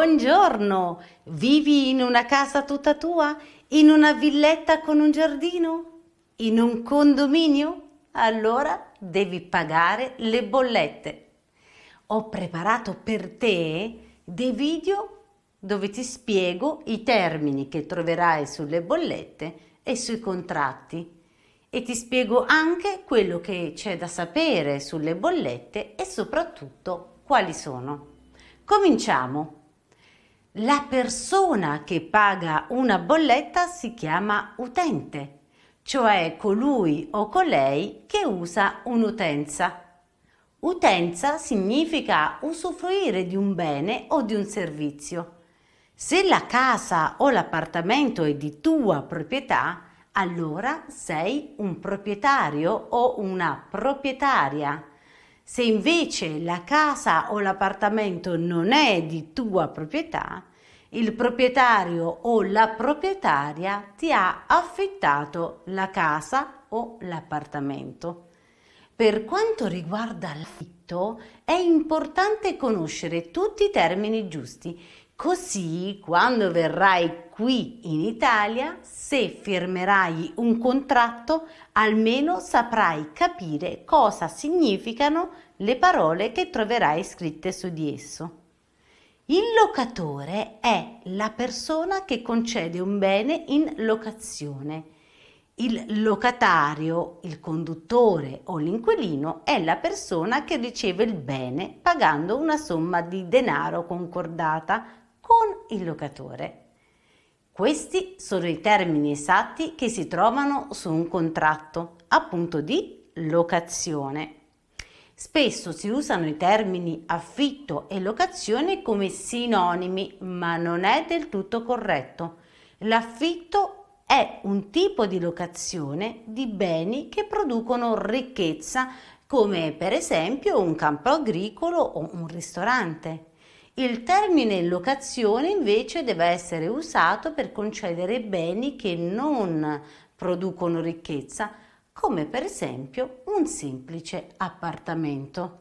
Buongiorno, vivi in una casa tutta tua? In una villetta con un giardino? In un condominio? Allora devi pagare le bollette. Ho preparato per te dei video dove ti spiego i termini che troverai sulle bollette e sui contratti e ti spiego anche quello che c'è da sapere sulle bollette e soprattutto quali sono. Cominciamo. La persona che paga una bolletta si chiama utente, cioè colui o colei che usa un'utenza. Utenza significa usufruire di un bene o di un servizio. Se la casa o l'appartamento è di tua proprietà, allora sei un proprietario o una proprietaria. Se invece la casa o l'appartamento non è di tua proprietà, il proprietario o la proprietaria ti ha affittato la casa o l'appartamento. Per quanto riguarda l'affitto, è importante conoscere tutti i termini giusti, così quando verrai qui in Italia, se firmerai un contratto, almeno saprai capire cosa significano le parole che troverai scritte su di esso. Il locatore è la persona che concede un bene in locazione. Il locatario, il conduttore o l'inquilino è la persona che riceve il bene pagando una somma di denaro concordata con il locatore. Questi sono i termini esatti che si trovano su un contratto, appunto di locazione. Spesso si usano i termini affitto e locazione come sinonimi, ma non è del tutto corretto. L'affitto è un tipo di locazione di beni che producono ricchezza, come per esempio un campo agricolo o un ristorante. Il termine locazione invece deve essere usato per concedere beni che non producono ricchezza, come per esempio un semplice appartamento.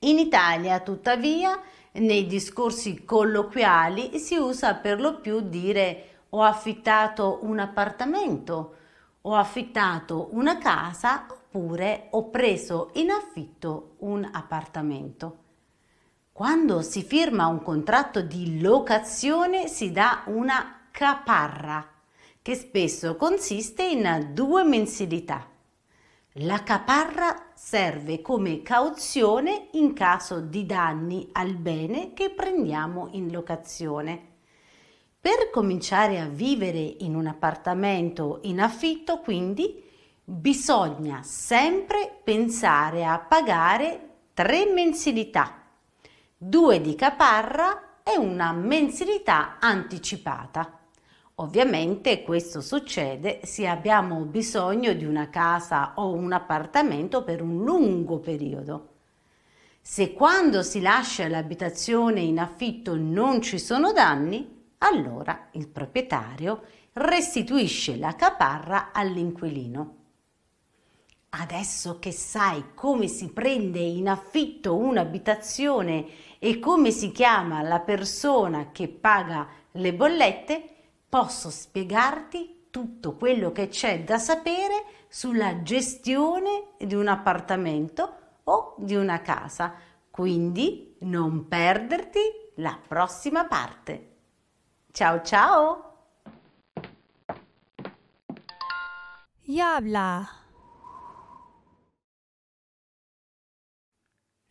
In Italia, tuttavia, nei discorsi colloquiali si usa per lo più dire ho affittato un appartamento, ho affittato una casa oppure ho preso in affitto un appartamento. Quando si firma un contratto di locazione si dà una caparra, che spesso consiste in due mensilità. La caparra serve come cauzione in caso di danni al bene che prendiamo in locazione. Per cominciare a vivere in un appartamento in affitto, quindi, bisogna sempre pensare a pagare tre mensilità due di caparra e una mensilità anticipata. Ovviamente questo succede se abbiamo bisogno di una casa o un appartamento per un lungo periodo. Se quando si lascia l'abitazione in affitto non ci sono danni, allora il proprietario restituisce la caparra all'inquilino. Adesso che sai come si prende in affitto un'abitazione e come si chiama la persona che paga le bollette, posso spiegarti tutto quello che c'è da sapere sulla gestione di un appartamento o di una casa. Quindi non perderti la prossima parte. Ciao ciao! Yabla.